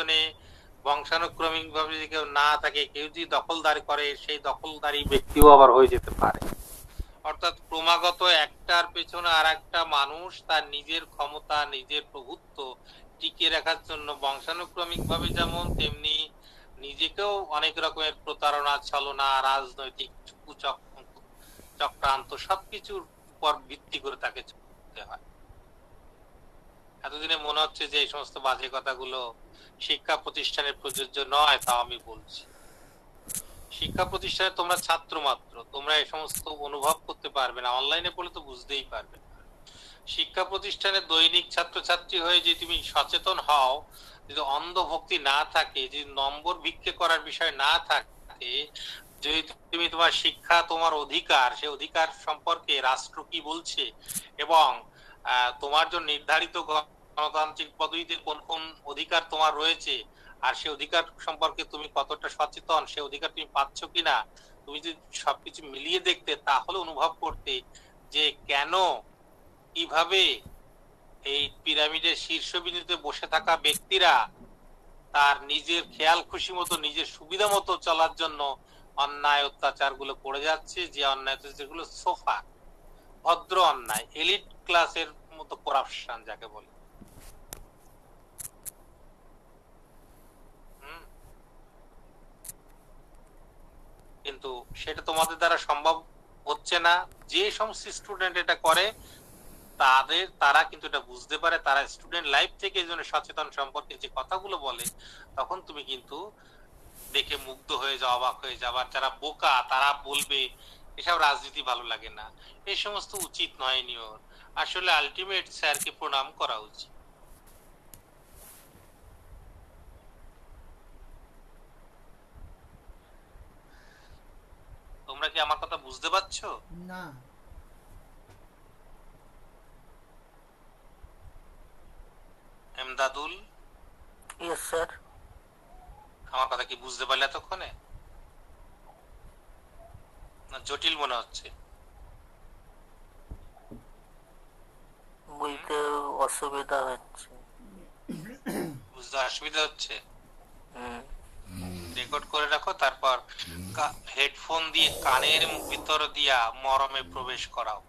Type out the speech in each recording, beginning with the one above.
পেছনে বংশানুক্রমিক ভাবে যদি কেউ না থাকে, কেউ যদি দখলদারি করে, সেই দখলদারি ব্যক্তিও আবার হয়ে যেতে পারে। অর্থাৎ ক্রমাগত একটার পেছনে আর একটা মানুষ তার নিজের ক্ষমতা, নিজের প্রভুত্ব টিকিয়ে রাখার জন্য বংশানুক্রমিক ভাবে যেমন, তেমনি নিজেকেও অনেক রকমের প্রতারণা, ছলনা, রাজনৈতিক চক্রান্ত সবকিছুর উপর ভিত্তি করে তাকে চলতে হয়। এতদিনে মনে হচ্ছে যে এই সমস্ত বাজে কথাগুলো শিক্ষা প্রতিষ্ঠানের প্রযোজ্য নয়, তাও আমি বলছি। শিক্ষা প্রতিষ্ঠানে তোমরা ছাত্র মাত্র, তোমরা এই সমস্ত অনুভব করতে পারবে না, অনলাইনে পড়লে তো বুঝতেই পারবে শিক্ষা প্রতিষ্ঠানে দৈনিক ছাত্রছাত্রী হয়ে যে তুমি সচেতন হও, যদি অন্ধভক্তি না থাকে, যদি নম্বর ভিক্ষে করার বিষয় না থাকে, যদি তুমি তোমার শিক্ষা, তোমার অধিকার, সে অধিকার সম্পর্কে রাষ্ট্র কি বলছে এবং তোমার জন্য নির্ধারিত গণতান্ত্রিক পদ্ধতিতে কোন কোন অধিকার তোমার রয়েছে? আর সে অধিকার সম্পর্কে তুমি কতটা সচেতন? সে অধিকার তুমি পাচ্ছ কিনা? তুমি যদি সবকিছু মিলিয়ে দেখতে, তাহলে অনুভব করতে যে কেন, কীভাবে এই পিরামিডের শীর্ষবিন্দুতে বসে থাকা ব্যক্তিরা তার নিজের খেয়াল খুশি মতো, নিজের সুবিধা মতো চলার জন্য অন্যায় অত্যাচারগুলো করে যাচ্ছে, যে অন্যায় যেগুলো সোফা ভদ্র অন্যায়, এলিট ক্লাসের মতো করাপশন যাকে বলে। কিন্তু সেটা তোমাদের দ্বারা সম্ভব হচ্ছে না। যে সমস্ত স্টুডেন্ট এটা করে, তাদের, তারা কিন্তু এটা বুঝতে পারে। তারা স্টুডেন্ট লাইফ থেকে জন্য সচেতন সম্পর্কে যে কথাগুলো বলে, তখন তুমি কিন্তু দেখে মুগ্ধ হয়ে যাও, অবাক হয়ে যাবার যারা বোকা, তারা বলবে এসব রাজনীতি ভালো লাগে না। এই সমস্ত উচিত নয় নিয়র। আসলে আলটিমেট স্যারকে প্রণাম করা উচিত। তোমরা কি আমার কথা বুঝতে পারছ? না। এমদাদুল? ইয়েস স্যার আমার কথা কি বুঝতে পারলে এতক্ষণে? না জটিল মনে হচ্ছে? বুঝতে অসুবিধা হচ্ছে। বুঝতে অসুবিধা হচ্ছে? রেকর্ড করে রাখো তারপর হেডফোন দিয়ে কানের ভিতর দিয়া মরমে প্রবেশ করাও।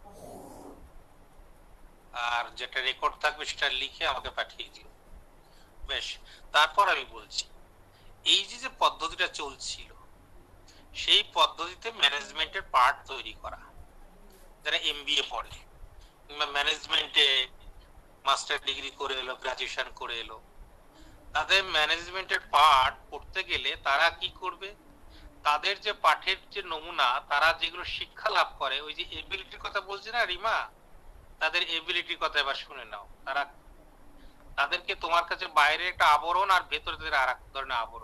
আর যেটা রেকর্ড থাকবে সেটা লিখে আমাকে পাঠিয়ে দিও। বেশ তারপর আমি বলছি এই যে যে পদ্ধতিটা চলছিল সেই পদ্ধতিতে ম্যানেজমেন্টের পার্ট তৈরি করা। যারা এমবিএ পড়ে, কিংবা ম্যানেজমেন্টে মাস্টার ডিগ্রি করে এলো গ্রাজুয়েশন করে এলো, তাদের ম্যানেজমেন্টের পার্ট পড়তে গেলে তারা কি করবে? তাদের যে পাঠের যে নমুনা, তারা যেগুলো শিক্ষা লাভ করে, ওই যে এবিলিটির কথা বলছে না, রিমা? তাদের এবিলিটির কথা এবার শুনে নাও। তারা, তাদেরকে তোমার কাছে বাইরে একটা আবরণ আর ভেতরে তাদের আর এক ধরনের আবরণ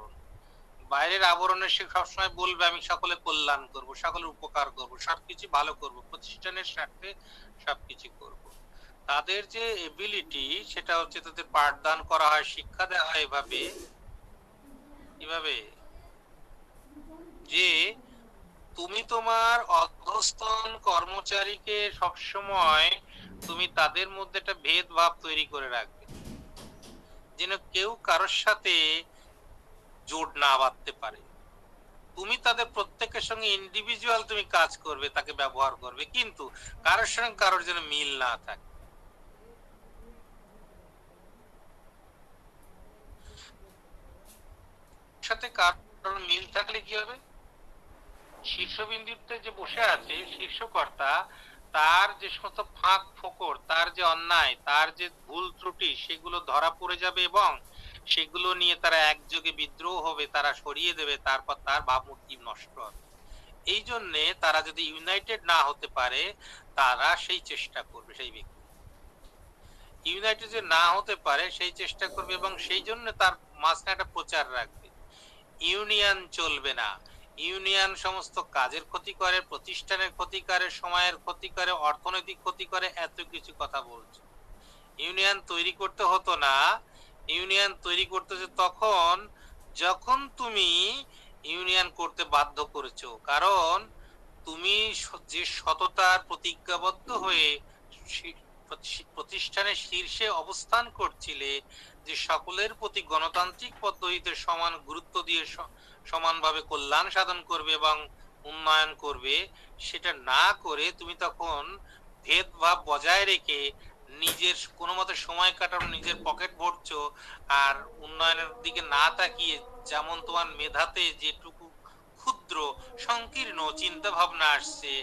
বাইরের আবরণে সে সবসময় বলবে, আমি সকলে কল্যাণ করব, সকলের উপকার করব, সবকিছু ভালো করব, প্রতিষ্ঠানের স্বার্থে সবকিছু করব। তাদের যে এবিলিটি সেটা হচ্ছে তাদের পাঠদান করা হয়, শিক্ষা দেওয়া হয় এভাবে। এভাবে। যে তুমি তোমার অধস্তন কর্মচারীকে সবসময় তুমি তাদের মধ্যে একটা ভেদভাব তৈরি করে রাখবে। যেন কেউ কারোর সাথে জোট না বাঁধতে পারে। তুমি তাদের প্রত্যেকের সঙ্গে ইন্ডিভিজুয়াল তুমি কাজ করবে, তাকে ব্যবহার করবে, কিন্তু কারোর সঙ্গে কারোর যেন মিল না থাকে। সাথে কারোর মিল থাকলে কি হবে? শীর্ষবিন্দুতে যে বসে আছে, শীর্ষকর্তা, তার যে সমস্ত ফাঁক ফোকর, তার যে অন্যায়, তার যে ভুল ত্রুটি, সেগুলো ধরা পড়ে যাবে এবং সেগুলো নিয়ে তারা একযোগে বিদ্রোহ হবে, তারা সরিয়ে দেবে, তারপর তার ভাবমূর্তি নষ্ট হবে। এই জন্যে তারা যদি ইউনাইটেড না হতে পারে, তারা সেই চেষ্টা করবে সেই ব্যক্তি। ইউনাইটেড যে না হতে পারে, সেই চেষ্টা করবে এবং সেই জন্য তার মাঝখানে একটা প্রচার রাখবে। ইউনিয়ন চলবে না। ইউনিয়ন সমস্ত কাজের ক্ষতি করে, প্রতিষ্ঠানের ক্ষতি করে, সময়ের ক্ষতি করে, অর্থনৈতিক ক্ষতি করে, এত কিছু কথা বলছে। ইউনিয়ন তৈরি করতে হতো না। ইউনিয়ন তৈরি করতেছে তখন যখন তুমি ইউনিয়ন করতে বাধ্য করেছ, কারণ তুমি যে সততার প্রতিজ্ঞাবদ্ধ হয়ে প্রতিষ্ঠানের শীর্ষে অবস্থান করছিলে, যে সকলের প্রতি গণতান্ত্রিক পদ্ধতিতে সমান গুরুত্ব দিয়ে সমানভাবে কল্যাণ সাধন করবে এবং উন্নয়ন করবে, সেটা না করে তুমি তখন ভেদভাব বজায় রেখে নিজের কোনো মতে সময় কাটানো, নিজের পকেট ভরছো, আর উন্নয়নের দিকে না তাকিয়ে যেমন তোমার মেধাতে যেটুকু ক্ষুদ্র, সংকীর্ণ চিন্তা ভাবনা আসছে,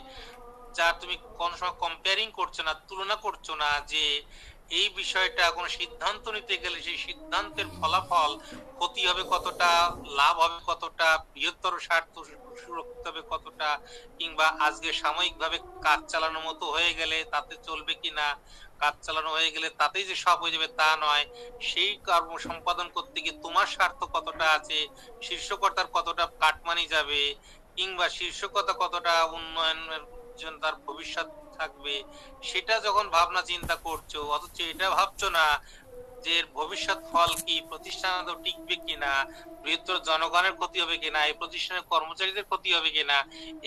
যা তুমি কোন সময় কম্পেয়ারিং করছ না, তুলনা করছ না যে এই বিষয়টা কোনো সিদ্ধান্ত নিতে গেলে সেই সিদ্ধান্তের ফলাফল ক্ষতি হবে কতটা, লাভ হবে কতটা, বৃহত্তর স্বার্থ সুরক্ষিত হবে কতটা, কিংবা আজকে সাময়িকভাবে কাজ চালানোর মতো হয়ে গেলে তাতে চলবে কিনা কাজ চালানো হয়ে গেলে তাতেই যে সব হয়ে যাবে তা নয়। সেই কর্ম সম্পাদন করতে গিয়ে তোমার স্বার্থ কতটা আছে, শীর্ষকর্তার কতটা কাটমানি যাবে, কিংবা শীর্ষকতা কতটা উন্নয়নের জন্য তার ভবিষ্যৎ থাকবে, সেটা যখন ভাবনা চিন্তা করছ, অথচ এটা ভাবছ না যে ভবিষ্যৎ ফল কি, প্রতিষ্ঠান টিকবে কিনা, বৃহত্তর জনগণের ক্ষতি হবে কিনা, এই প্রতিষ্ঠানের কর্মচারীদের ক্ষতি হবে কিনা,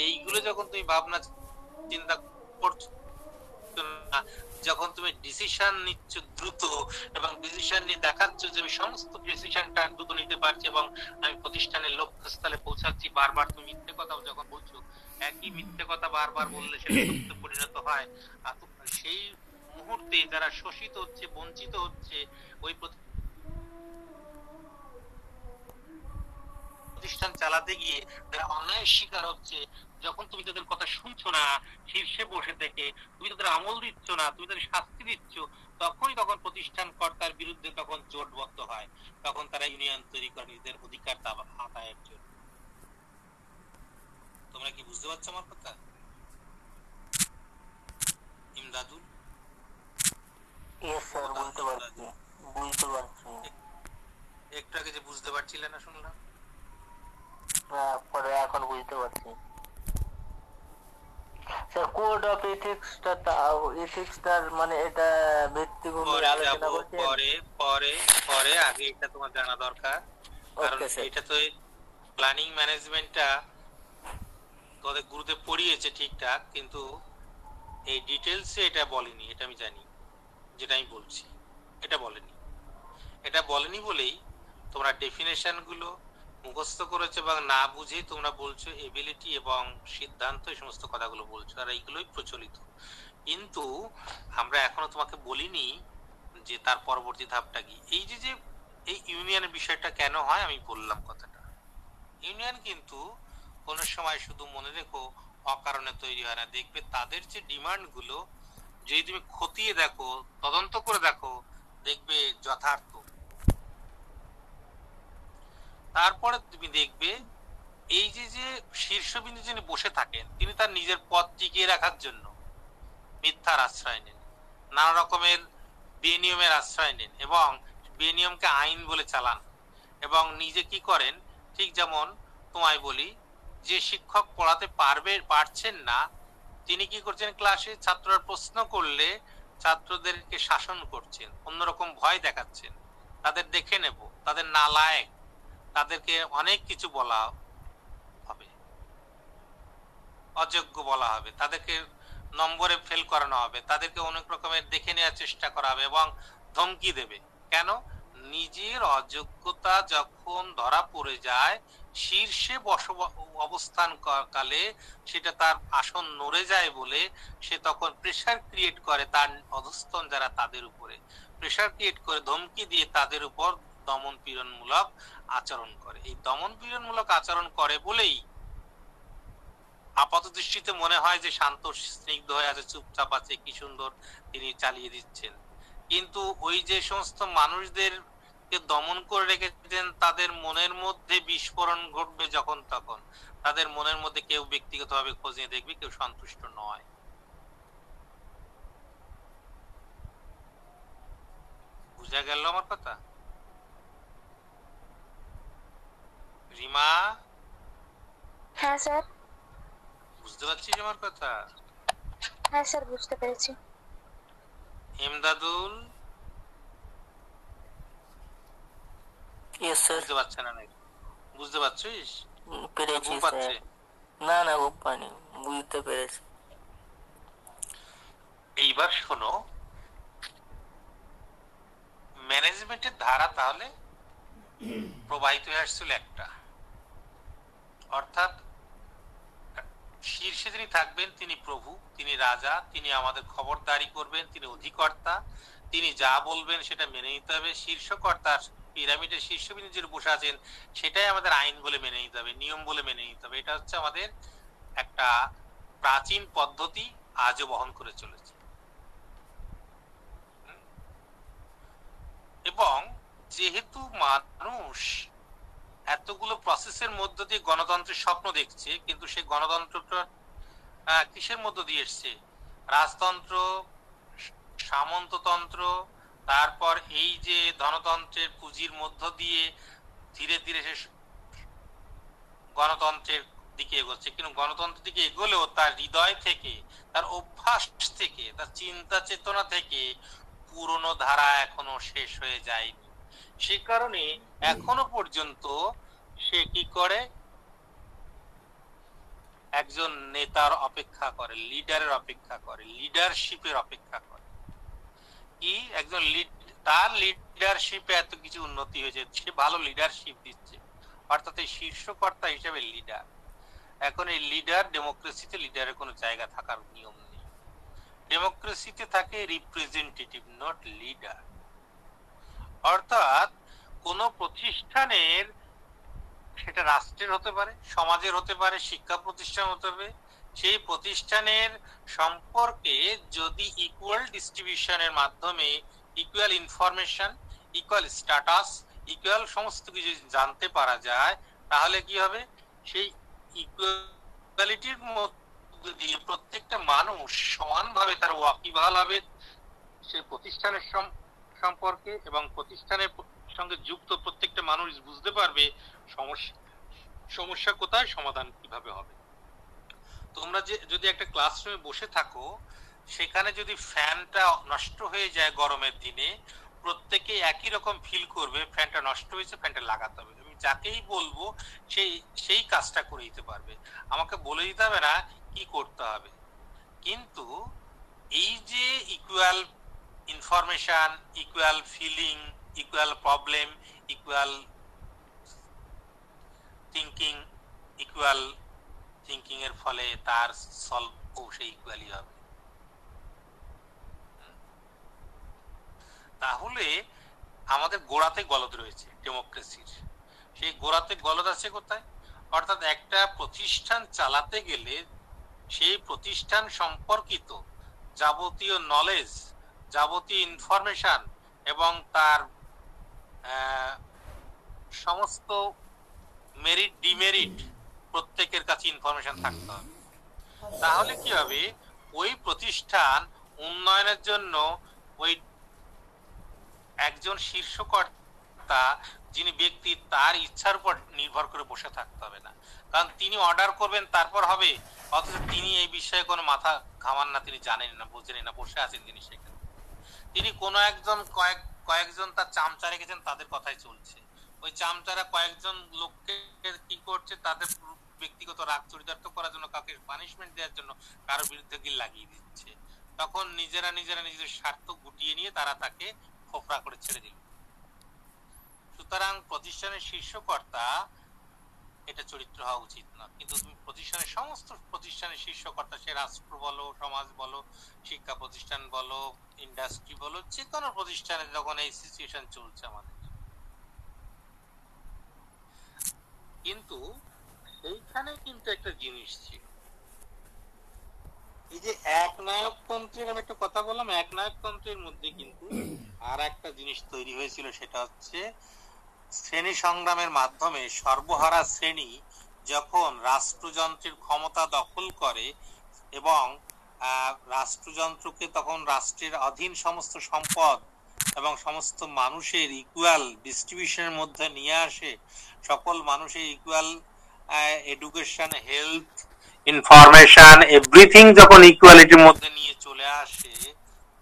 এইগুলো যখন তুমি ভাবনা চিন্তা করছ না, যখন তুমি ডিসিশন নিচ্ছ দ্রুত এবং ডিসিশন নিয়ে দেখাচ্ছ যে আমি সমস্ত ডিসিশনটা দ্রুত নিতে পারছি এবং আমি প্রতিষ্ঠানের লক্ষ্যস্থলে পৌঁছাচ্ছি, বারবার তুমি মিথ্যে কথা যখন বলছো, একই মিথ্যে কথা বারবার বললে সেটা পরিণত হয়। আর সেই মুহূর্তে যারা শোষিত হচ্ছে, বঞ্চিত হচ্ছে, ওই প্রতিষ্ঠান চালাতে গিয়ে তারা অন্যায়ের শিকার হচ্ছে যখন তুমি তাদের কথা শুনছো না শীর্ষে বসে থেকে তুমি তাদের আমল দিচ্ছ না তুমি তাদের শাস্তি দিচ্ছ তখনই তখন প্রতিষ্ঠান কর্তার বিরুদ্ধে তখন জোটবদ্ধ হয়। তখন তারা ইউনিয়ন তৈরি করে নিজেদের অধিকার আদায়ের জন্য। তোমরা কি বুঝতে পারছ আমার কথা? ইমদাদুল? একটু আগে যে বুঝতে পারছিলে না শুনলাম। হ্যাঁ, পরে এখন বুঝতে পারছি। স্যার কোড অফ এথিক্সটা এথিক্সটার মানে এটা ভিত্তিভূমি আলোচনা করছেন পরে পরে পরে আগে এটা তোমার জানা দরকার। কারণ এটা তো প্ল্যানিং ম্যানেজমেন্টটা তোদের গুরুতে পড়িয়েছে ঠিকঠাক কিন্তু এই ডিটেলসে এটা বলেনি এটা আমি জানি। যেটা আমি বলছি এটা বলেনি। এটা বলেনি বলেই তোমরা ডেফিনেশনগুলো মুখস্থ করেছ এবং না বুঝেই তোমরা বলছো এবিলিটি এবং সিদ্ধান্ত, এই সমস্ত কথাগুলো বলছো আর এইগুলোই প্রচলিত। কিন্তু আমরা এখনও তোমাকে বলিনি যে তার পরবর্তী ধাপটা কি। এই যে যে এই ইউনিয়নের বিষয়টা কেন হয়, আমি বললাম কথাটা। ইউনিয়ন কিন্তু কোনো সময় শুধু মনে রেখো, অকারণে তৈরি হয় না। দেখবে তাদের যে ডিমান্ডগুলো যদি তুমি খতিয়ে দেখো, তদন্ত করে দেখো, দেখবে যথার্থ। তারপরে তুমি দেখবে এই যে যে শীর্ষবিন্দু যিনি বসে থাকেন, তিনি তার নিজের পদ টিকিয়ে রাখার জন্য মিথ্যার আশ্রয় নেন। নানা রকমের বেনিয়মের আশ্রয় নেন এবং বেনিয়মকে আইন বলে চালান এবং নিজে কি করেন? ঠিক যেমন তোমায় বলি, যে শিক্ষক পড়াতে পারবে, পারছেন না, তিনি কি করছেন ক্লাসে? ছাত্ররা প্রশ্ন করলে ছাত্রদেরকে শাসন করছেন, অন্যরকম ভয় দেখাচ্ছেন। তাদের দেখে নেব, তাদের নালায়ক তাদেরকে অনেক কিছু বলা হবে। অযোগ্য বলা হবে। তাদেরকে নম্বরে ফেল করানো হবে। তাদেরকে অনেক রকমের দেখে নেওয়ার চেষ্টা করা হবে এবং ধমকি দেবে। কেন? নিজের অযোগ্যতা যখন ধরা পড়ে যায়, শীর্ষে বস অবস্থান কালে সেটা তার আসন নড়ে যায় বলে সে তখন প্রেশার ক্রিয়েট করে তার অধস্তন যারা তাদের উপরে। প্রেশার ক্রিয়েট করে ধমকি দিয়ে তাদের উপর দমন পীড়নমূলক আচরণ করে। এই দমন পীড়নমূলক আচরণ করে বলেই আপাত দৃষ্টিতে মনে হয় যে শান্ত, স্নিগ্ধ হয়ে আছে, চুপচাপ আছে, কি সুন্দর তিনি চালিয়ে দিচ্ছেন। কিন্তু ওই যে সমস্ত মানুষদের দমন করে রেখেছেন, তাদের মনের মধ্যে বিস্ফোরণ ঘটবে যখন তখন। তাদের মনের মধ্যে কেউ ব্যক্তিগতভাবে খোঁজ নিয়ে দেখবে, কেউ সন্তুষ্ট নয়। বুঝা গেল আমার কথা? রিমা? হ্যাঁ স্যার। বুঝতে পারছিস আমার কথা? হ্যাঁ স্যার বুঝতে পেরেছি। এমদাদুল ইয়েস স্যার বুঝতে পারছে না নাকি? বুঝতে পারছিস? পেরেছি স্যার। না না বুঝতে পেরেছি। এইবার শোনো। ম্যানেজমেন্টের ধারা তাহলে প্রবাহিত হয়ে আসছিল একটা। অর্থাৎ শীর্ষে যিনি থাকবেন, তিনি প্রভু, তিনি রাজা, তিনি আমাদের খবরদারি করবেন, তিনি অধিকর্তা, তিনি যা বলবেন সেটা মেনে নিতে হবে। শীর্ষকর্তা, পিরামিডের শীর্ষবিন্দু যে বসে আছেন, সেটাই আমাদের আইন বলে মেনে নিতে হবে, নিয়ম বলে মেনে নিতে হবে। এটা হচ্ছে আমাদের একটা প্রাচীন পদ্ধতি, আজও বহন করে চলেছে। এবং যেহেতু মানুষ এতগুলো প্রসেসের মধ্য দিয়ে গণতন্ত্রের স্বপ্ন দেখছে, কিন্তু সেই গণতন্ত্রটা কিসের মধ্য দিয়ে এসছে? রাজতন্ত্র, সামন্ততন্ত্র, তারপর এই যে ধনতন্ত্রের পুঁজির মধ্য দিয়ে ধীরে ধীরে সে গণতন্ত্রের দিকে এগোচ্ছে। কিন্তু গণতন্ত্রের দিকে এগোলেও তার হৃদয় থেকে, তার অভ্যাস থেকে, তার চিন্তা চেতনা থেকে পুরনো ধারা এখনও শেষ হয়ে যায়নি। সে কারণে এখনও পর্যন্ত সে কি করে? একজন নেতার অপেক্ষা করে, লিডারের অপেক্ষা করে, লিডারশিপের অপেক্ষা করে। কি? একজন তার লিডারশিপে এত কিছু উন্নতি হয়েছে, সে ভালো লিডারশিপ দিচ্ছে। অর্থাৎ এই শীর্ষকর্তা হিসেবে লিডার। এখন এই লিডার ডেমোক্রেসিতে লিডারের কোনো জায়গা থাকার নিয়ম নেই। ডেমোক্রেসিতে থাকে রিপ্রেজেন্টেটিভ নট লিডার অর্থাৎ কোন প্রতিষ্ঠানের, সেটা রাষ্ট্রের হতে পারে, সমাজের হতে পারে, শিক্ষা প্রতিষ্ঠান হতে হবে, সেই প্রতিষ্ঠানের সম্পর্কে যদি ইকুয়াল ডিস্ট্রিবিউশনের মাধ্যমে equal information equal status equal সমস্ত কিছু জানতে পারা যায়, তাহলে কি হবে? সেই ইকুয়ালিটির মধ্যে দিয়ে প্রত্যেকটা মানুষ সমানভাবে তার ওয়াকিবহাল হবে সেই প্রতিষ্ঠানের সম- সম্পর্কে এবং প্রতিষ্ঠানের সঙ্গে যুক্ত প্রত্যেকটা মানুষ বুঝতে পারবে সমস্যা সমস্যা কোথায়, সমাধান কীভাবে হবে। তোমরা যে, যদি একটা ক্লাসরুমে বসে থাকো, সেখানে যদি ফ্যানটা নষ্ট হয়ে যায় গরমের দিনে, প্রত্যেকে একই রকম ফিল করবে ফ্যানটা নষ্ট হয়েছে ফ্যানটা লাগাতে হবে। আমি যাকেই বলব, সেই সেই কাজটা করে দিতে পারবে। আমাকে বলে দিতে হবে না কি করতে হবে। কিন্তু এই যে equal information equal feeling equal problem equal thinking equal thinking এর ফলে তার সলভ ও সেই ইকুয়ালি হবে তাহলে আমাদের গোড়াতে গলদ রয়েছে ডেমোক্রেসির সেই গোড়াতে গলদ আছে কোথায়? অর্থাৎ একটা প্রতিষ্ঠান চালাতে গেলে সেই প্রতিষ্ঠান সম্পর্কিত যাবতীয় নলেজ যাবতীয় ইনফরমেশন এবং তার সমস্ত মেরিট ডিমেরিট প্রত্যেকের কাছে ইনফরমেশন থাকতে হবে। তাহলে কি হবে? ওই প্রতিষ্ঠান উন্নয়নের জন্য ওই একজন শীর্ষকর্তা যিনি ব্যক্তি তার ইচ্ছার উপর নির্ভর করে বসে থাকতে হবে না। কারণ তিনি অর্ডার করবেন তারপর হবে। অথচ তিনি এই বিষয়ে কোনো মাথা ঘামান না তিনি জানেন না বোঝেন না বসে আছেন তিনি সেখানে। তিনি কোনো একজন কয়েক, কয়েকজন তার চামচা রেখেছেন, তাদের কথাই চলছে। ওই চামচারা কয়েকজন লোককে কি করছে, তাদের ব্যক্তিগত রাগ চরিতার্থ করার জন্য, কাউকে পানিশমেন্ট দেওয়ার জন্য কারও বিরুদ্ধে গিয়ে লাগিয়ে দিচ্ছে। তখন নিজেরা নিজেরা নিজেদের স্বার্থ গুটিয়ে নিয়ে তারা তাকে ফোফরা করে ছেড়ে দিল। সুতরাং প্রতিষ্ঠানের শীর্ষকর্তা এটা চরিত্র হওয়া উচিত না। কিন্তু তুমি প্রতিষ্ঠানের সমস্ত প্রতিষ্ঠানের শীর্ষকর্তা, সে রাষ্ট্র বলো, সমাজ বলো, শিক্ষা প্রতিষ্ঠান বলো ইন্ডাস্ট্রি বলো, যে কোনো প্রতিষ্ঠানে যখন এই সিচুয়েশন চলছে আমাদের। কিন্তু সেইখানে কিন্তু একটা জিনিস ছিল। এই যে এক নায়কতন্ত্রের আমি একটা কথা বললাম এক নায়কতন্ত্রের মধ্যে কিন্তু আর একটা জিনিস তৈরি হয়েছিল, সেটা হচ্ছে শ্রেণি সংগ্রামের মাধ্যমে সর্বহারা শ্রেণি যখন রাষ্ট্রযন্ত্রের ক্ষমতা দখল করে এবং রাষ্ট্রযন্ত্রকে তখন রাষ্ট্রের অধীন সমস্ত সম্পদ এবং সমস্ত মানুষের ইকুয়াল ডিস্ট্রিবিউশনের মধ্যে নিয়ে আসে, সকল মানুষের equal education health information everything যখন ইকুয়ালিটির মধ্যে নিয়ে চলে আসে,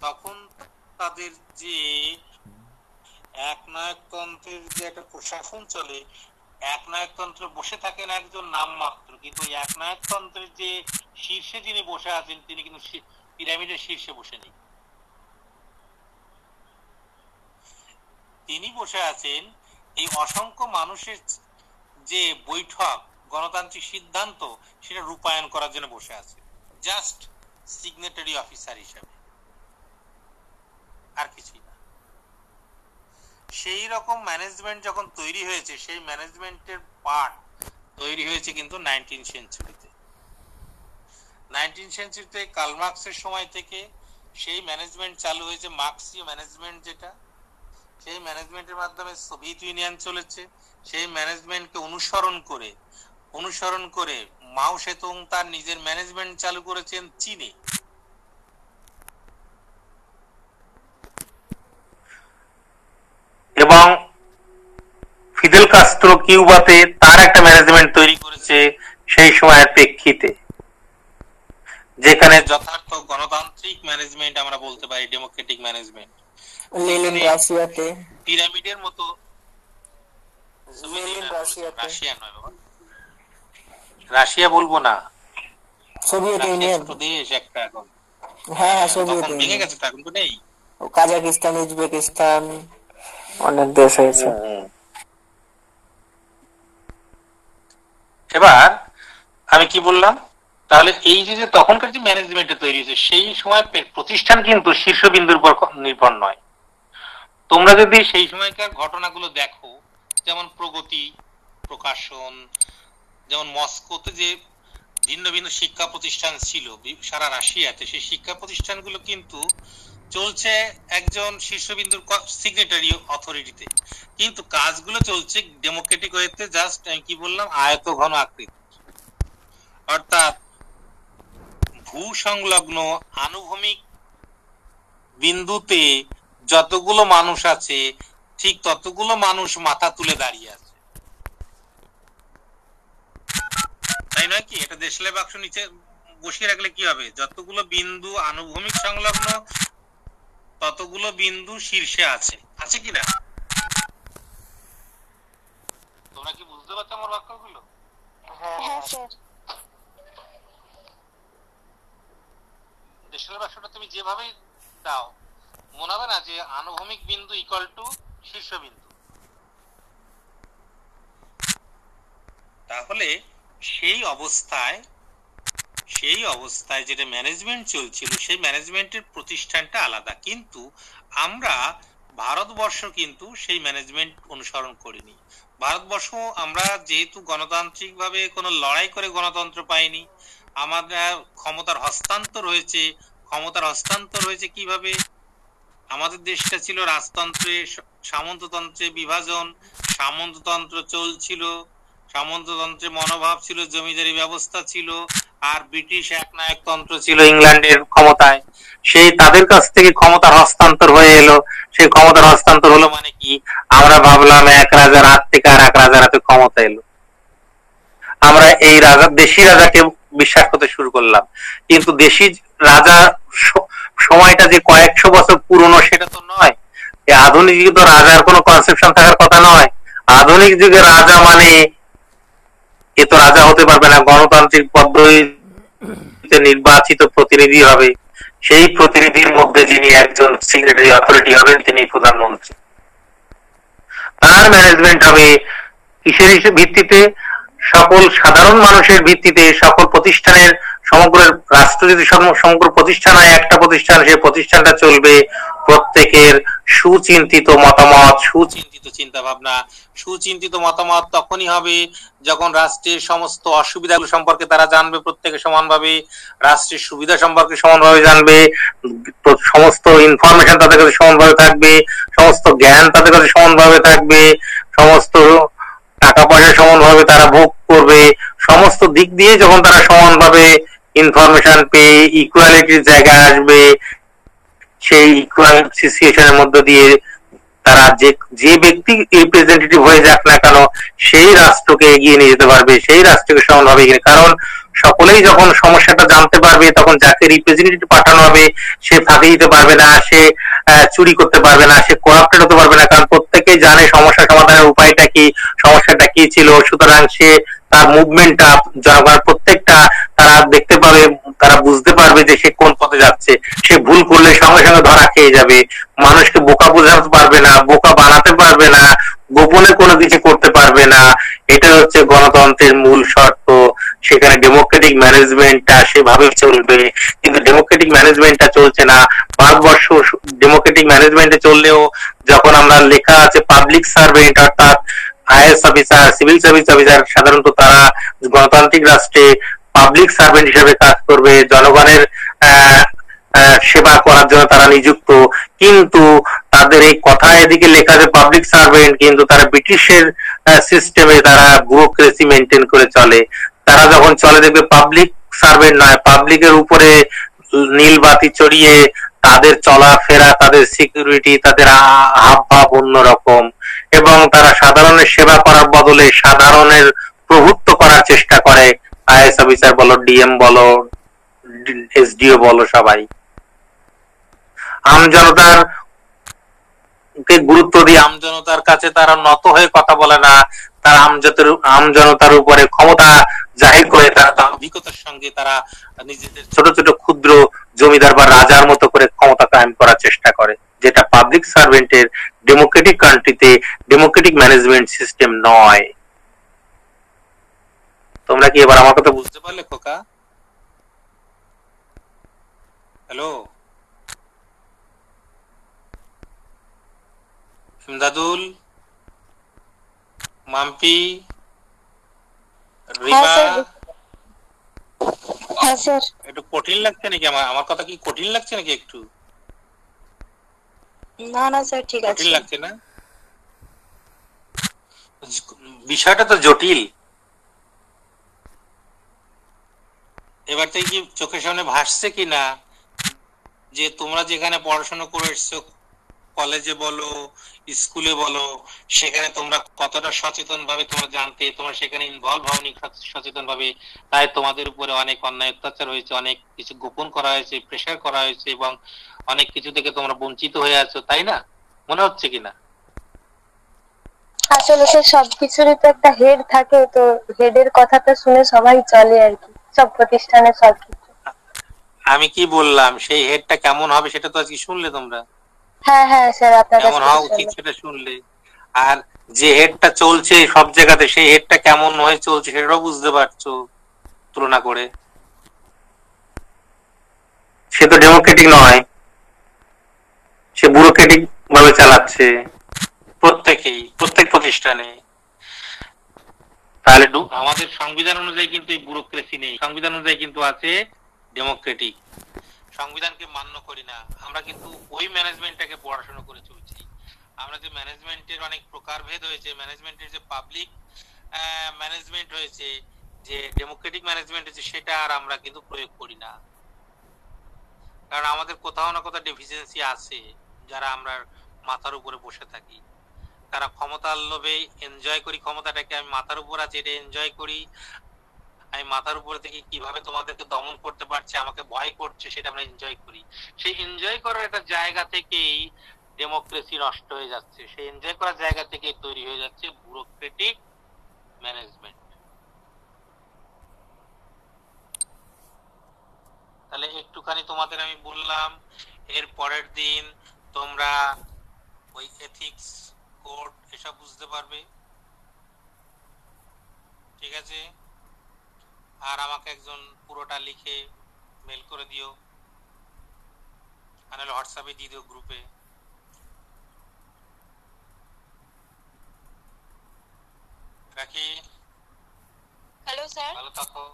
তখন তাদের যে একনায়কতন্ত্রের যে একটা প্রশাসন চলে, একনায়কতন্ত্র বসে থাকেন একজন নামমাত্র। কিন্তু একনায়কতন্ত্রের যে শীর্ষে যিনি বসে আছেন, তিনি কিন্তু পিরামিডের শীর্ষে বসে নেই। তিনি বসে আছেন এই অসংখ্য মানুষের যে বৈঠক, গণতান্ত্রিক সিদ্ধান্ত, সেটা রূপায়ণ করার জন্য বসে আছে। জাস্ট সিগনেটারি অফিসার হিসেবে। আর কিছুই না। সেই রকম ম্যানেজমেন্ট যখন তৈরি হয়েছে, সেই ম্যানেজমেন্টের পার্ট তৈরি হয়েছে কিন্তু নাইনটিন সেঞ্চুরিতে নাইনটিন সেঞ্চুরিতে কালমার্কসের সময় থেকে সেই ম্যানেজমেন্ট চালু হয়েছে মার্কসীয় ম্যানেজমেন্ট যেটা, সেই ম্যানেজমেন্টের মাধ্যমে সোভিয়েত ইউনিয়ন চলেছে। সেই ম্যানেজমেন্টকে অনুসরণ করে অনুসরণ করে মাও সেতুং তার নিজের ম্যানেজমেন্ট চালু করেছেন চীনে। এবং ফিদেল কাস্ত্রো কিউবাতে তার একটা ম্যানেজমেন্ট তৈরি করেছে সেই সময়ের প্রেক্ষিতে যেখানে যথার্থ গণতান্ত্রিক ম্যানেজমেন্ট আমরা বলতে পারি ডেমোক্রেটিক ম্যানেজমেন্ট লেনিন রাশিয়াতে। পিরামিডের মতো লেনিন রাশিয়াতে। রাশিয়া নয় বাবা। রাশিয়া বলব না। Soviet Union. দেশ একটা এখন। হ্যাঁ হ্যাঁ সোভিয়েত তখন ভেঙে গেছে তো এখন তো নেই। কাজাকিস্তান উজবেকিস্তান অনেক দেশ হয়েছে। এবার আমি কি বললাম? তাহলে এই যে তখনকার যে ম্যানেজমেন্টে তৈরি হয়েছে, সেই সময় প্রতিষ্ঠান কিন্তু শীর্ষবিন্দুর উপর নির্ভর নয়। তোমরা যদি সেই সময়কার ঘটনাগুলো দেখো, যেমন প্রগতি, প্রকাশন, যেমন মস্কোতে যে ভিন্ন ভিন্ন শিক্ষা প্রতিষ্ঠান ছিল সারা রাশিয়াতে, সেই শিক্ষা প্রতিষ্ঠানগুলো কিন্তু চলছে একজন শীর্ষবিন্দুর সিগনেটারি অথরিটিতে কিন্তু কাজগুলো চলছে ডেমোক্রেটিক ওয়েতে জাস্ট আমি কি বললাম, আয়ত ঘন আকৃতি। অর্থাৎ ভূ সংলগ্ন আনুভূমিক বিন্দুতে যতগুলো মানুষ আছে, ঠিক ততগুলো মানুষ মাথা তুলে দাঁড়িয়ে আছে। তাই নয় কি? এটা দেশলাই বাক্স নিচে বসিয়ে রাখলে কি হবে? যতগুলো বিন্দু আনুভূমিক সংলগ্ন ততগুলো বিন্দু শীর্ষে আছে? আছে কি না তোমরা কি বুঝতে পারছ আমার বাক্যগুলো? হ্যাঁ দেশের বাক্সটা তুমি যেভাবেই দাও মনে হবে না যে আনুভূমিক বিন্দু ইকুয়াল টু শীর্ষ বিন্দু। তাহলে সেই অবস্থায় সেই অবস্থায় যেটা ম্যানেজমেন্ট চলছিল, সেই ম্যানেজমেন্টের প্রতিষ্ঠানটা আলাদা। কিন্তু আমরা ভারতবর্ষ কিন্তু সেই ম্যানেজমেন্ট অনুসরণ করিনি। ভারতবর্ষ আমরা যেহেতু গণতান্ত্রিকভাবে কোনো লড়াই করে গণতন্ত্র পাইনি, আমাদের ক্ষমতার হস্তান্তর হয়েছে। ক্ষমতার হস্তান্তর হয়েছে কীভাবে? আমাদের দেশটা ছিল রাজতন্ত্রে, সামন্ততন্ত্রে বিভাজন, সামন্ততন্ত্র চলছিল। সামন্ততন্ত্রে মনোভাব ছিল, জমিদারি ব্যবস্থা ছিল, আর ব্রিটিশ একনায়কতন্ত্র ছিল ইংল্যান্ডের ক্ষমতায়। সেই তাদের কাছ থেকে ক্ষমতার হস্তান্তর হয়ে এলো। সেই ক্ষমতার হস্তান্তর হলো মানে কি? আমরা ভাবলাম এক রাজার হাত থেকে আর এক রাজার হাতে ক্ষমতা এলো। আমরা এই রাজা দেশি রাজাকে বিশ্বাস করতে শুরু করলাম। কিন্তু দেশি রাজা সময়টা যে কয়েকশো বছর পুরনো সেটা তো নয়। আধুনিক যুগে তো রাজার কোনো কনসেপশন থাকার কথা নয়। আধুনিক যুগে রাজা মানে এ তো রাজা হতে পারবে না। গণতান্ত্রিক পদ্ধতিতে নির্বাচিত প্রতিনিধি হবে। সেই প্রতিনিধির মধ্যে যিনি একজন সিক্রেটারি অথরিটি হবেন, তিনি প্রধানমন্ত্রী। তার ম্যানেজমেন্ট হবে কিসের ভিত্তিতে? সকল সাধারণ মানুষের ভিত্তিতে, সকল প্রতিষ্ঠানের সমগ্র রাষ্ট্র যদি সমগ্র প্রতিষ্ঠান হয়, একটা প্রতিষ্ঠান, সেই প্রতিষ্ঠানটা চলবে প্রত্যেকের সুচিন্তিত মতামত, সুচিন্তিত চিন্তা ভাবনা সুচিন্তিত মতামত তখনই হবে যখন রাষ্ট্রের সমস্ত অসুবিধাগুলো সম্পর্কে তারা জানবে প্রত্যেকে সমানভাবে। রাষ্ট্রের সুবিধা সম্পর্কে সমানভাবে জানবে। সমস্ত ইনফরমেশন তাদের কাছে সমানভাবে থাকবে। সমস্ত জ্ঞান তাদের কাছে সমানভাবে থাকবে। সমস্ত টাকা পয়সা সমানভাবে তারা ভোগ করবে। সমস্ত দিক দিয়ে যখন তারা সমানভাবে ইনফরমেশন পেয়ে ইকুয়ালিটির জায়গায় আসবে, সেই ইকুয়াল সিচুয়েশনের মধ্য দিয়ে তারা যে যে ব্যক্তি রিপ্রেজেন্টেটিভ হয়ে যাক না কেন, সেই রাষ্ট্রকে এগিয়ে নিয়ে যেতে পারবে, সেই রাষ্ট্রকে সমানভাবে এগিয়ে কারণ সকলেই যখন সমস্যাটা জানতে পারবে, তখন যাকে রিপ্রেজেন্টেটিভ পাঠানো হবে, সে ফাঁকি দিতে পারবে না, সে চুরি করতে পারবে না, সে করাপ্টেড হতে পারবে না। কারণ প্রত্যেকেই জানে সমস্যা সমাধানের উপায়টা কি, সমস্যাটা কি ছিল। সুতরাং সে তার মুভমেন্টটা জনগণের প্রত্যেকটা তারা দেখতে পাবে, তারা বুঝতে পারবে যে সে কোন পথে যাচ্ছে। সে ভুল করলে সঙ্গে সঙ্গে ধরা খেয়ে যাবে। মানুষকে বোকা বোঝাতে পারবে না, বোকা বানাতে পারবে না, গোপনে কোনো কিছু করতে পারবে না। এটা হচ্ছে গণতন্ত্রের মূল শর্ত। সেখানে ডেমোক্রেটিক ম্যানেজমেন্টটা সেভাবে চলবে। কিন্তু ডেমোক্রেটিক ম্যানেজমেন্টটা চলছে না। ভারতবর্ষ ডেমোক্রেটিক ম্যানেজমেন্টে চললেও যখন আমরা লেখা আছে পাবলিক সার্ভেন্ট অর্থাৎ IAS officer, civil service officer, সাধারণত তারা গণতান্ত্রিক রাষ্ট্রে পাবলিক সার্ভেন্ট হিসেবে কাজ করবে, জনগণের সেবা করার জন্য তারা নিযুক্ত। কিন্তু তাদের এই কথা এদিকে লেখা আছে পাবলিক সার্ভেন্ট, কিন্তু তারা ব্রিটিশের সিস্টেমে তারা ব্যুরোক্রেসি মেনটেন করে চলে। তারা যখন চলে দেখবে পাবলিক সার্ভেন্ট নয়, পাবলিকের উপরে নীল বাতি চড়িয়ে তাদের চলাফেরা, তাদের সিকিউরিটি তাদের হাব ভাব অন্যরকম। এবং তারা সাধারণের সেবা করার বদলে সাধারণের প্রভুত্ব করার চেষ্টা করে। আইএস অফিসার বলো, ডিএম বলো, এসডিও বলো সবাই। আমজনতার কে গুরুত্ব দিয়ে আমজনতার কাছে তারা নত হয়ে কথা বলে না, তারা আমজনতার আমজনতার উপরে ক্ষমতা জাহির করে তারা তার অভিজ্ঞতার সঙ্গে তারা নিজেদের ছোট ছোট ক্ষুদ্র জমিদার বা রাজার মতো করে ক্ষমতা কায়েম করার চেষ্টা করে। যেটা পাবলিক সার্ভেন্টের ডেমোক্রেটিক কান্ট্রিতে ডেমোক্রেটিক ম্যানেজমেন্ট সিস্টেম নয়। তোমরা কি এবার আমার কথা বুঝতে পারলে খোকা? হ্যালো ইমদাদুল মাম্পি? রিমা? হ্যাঁ স্যার। একটু কঠিন লাগছে নাকি আমার? আমার কথা কি কঠিন লাগছে নাকি একটু? না না স্যার ঠিক আছে। লাগছে না? বিষয়টা তো জটিল। এবার থেকে কি চোখের সামনে ভাসছে কিনা যে তোমরা যেখানে পড়াশোনা করে এসছো কলেজে বলো স্কুলে বলো সেখানে তোমরা কতটা সচেতন ভাবে তোমরা জানতে তোমরা সেখানে ইনভলভ হওনি সচেতন ভাবে তাই তোমাদের উপরে অনেক অন্যায় অত্যাচার হয়েছে অনেক কিছু গোপন করা হয়েছে প্রেশার করা হয়েছে এবং অনেক কিছু থেকে তোমরা বঞ্চিত হয়ে আছো তাই না? মনে হচ্ছে কিনা আসলে স্যার সবকিছুরই তো একটা হেড থাকে তো হেডের কথাটা শুনে সবাই চলে আর কি সব প্রতিষ্ঠানে সব কিছু আমি কি বললাম সেই হেডটা কেমন হবে সেটা তো আজকে শুনলে তোমরা। হ্যাঁ হ্যাঁ স্যার আপনার কেমন হওয়া উচিত সেটা শুনলে। আর যে হেডটা চলছে সব জায়গাতে সেই হেডটা কেমন হয়ে চলছে সেটাও বুঝতে পারছ তুলনা করে। সে তো ডেমোক্রেটিক নয়। সে ব্যুরোক্রেটিক ভাবে চালাচ্ছে। প্রত্যেকেই প্রত্যেক প্রতিষ্ঠানে। তাহলে আমাদের সংবিধান অনুযায়ী কিন্তু এই ব্যুরোক্রেসি নেই। সংবিধান অনুযায়ী কিন্তু আছে ডেমোক্রেটিক সংবিধানকে মান্য করি না। আমরা কিন্তু ওই ম্যানেজমেন্টটাকে পড়াশোনা করে চলছি। আমরা যে ম্যানেজমেন্টের অনেক প্রকারভেদ হয়েছে ম্যানেজমেন্টের যে পাবলিক ম্যানেজমেন্ট হয়েছে, যে ডেমোক্রেটিক ম্যানেজমেন্ট হয়েছে, সেটা আর আমরা কিন্তু প্রয়োগ করি না। কারণ আমাদের কোথাও না কোথাও ডেফিসিয়েন্সি আছে, যারা আমরা মাথার উপরে বসে থাকি। তারা ক্ষমতার লোভে এনজয় করি, ক্ষমতাটাকে আমি মাথার উপর আছে, এটা এনজয় করি। আমি মাথার উপরে থেকে কীভাবে তোমাদেরকে দমন করতে পারছি, আমাকে ভয় করছে, সেটা আমরা এনজয় করি। সেই এনজয় করার একটা জায়গা থেকেই ডেমোক্রেসি নষ্ট হয়ে যাচ্ছে। সেই এনজয় করার জায়গা থেকে তৈরি হয়ে যাচ্ছে ব্যুরোক্রেটিক ম্যানেজমেন্ট তাহলে একটুখানি তোমাদের আমি বললাম, এর পরের দিন তোমরা ওই এথিক্স কোড এসব বুঝতে পারবে। ঠিক আছে? আর আমাকে একজন পুরোটা লিখে মেল করে দিও। আর হোয়াটসঅ্যাপে দিয়ে দিও গ্রুপে রাখি? হ্যালো স্যার ভালো থাকো।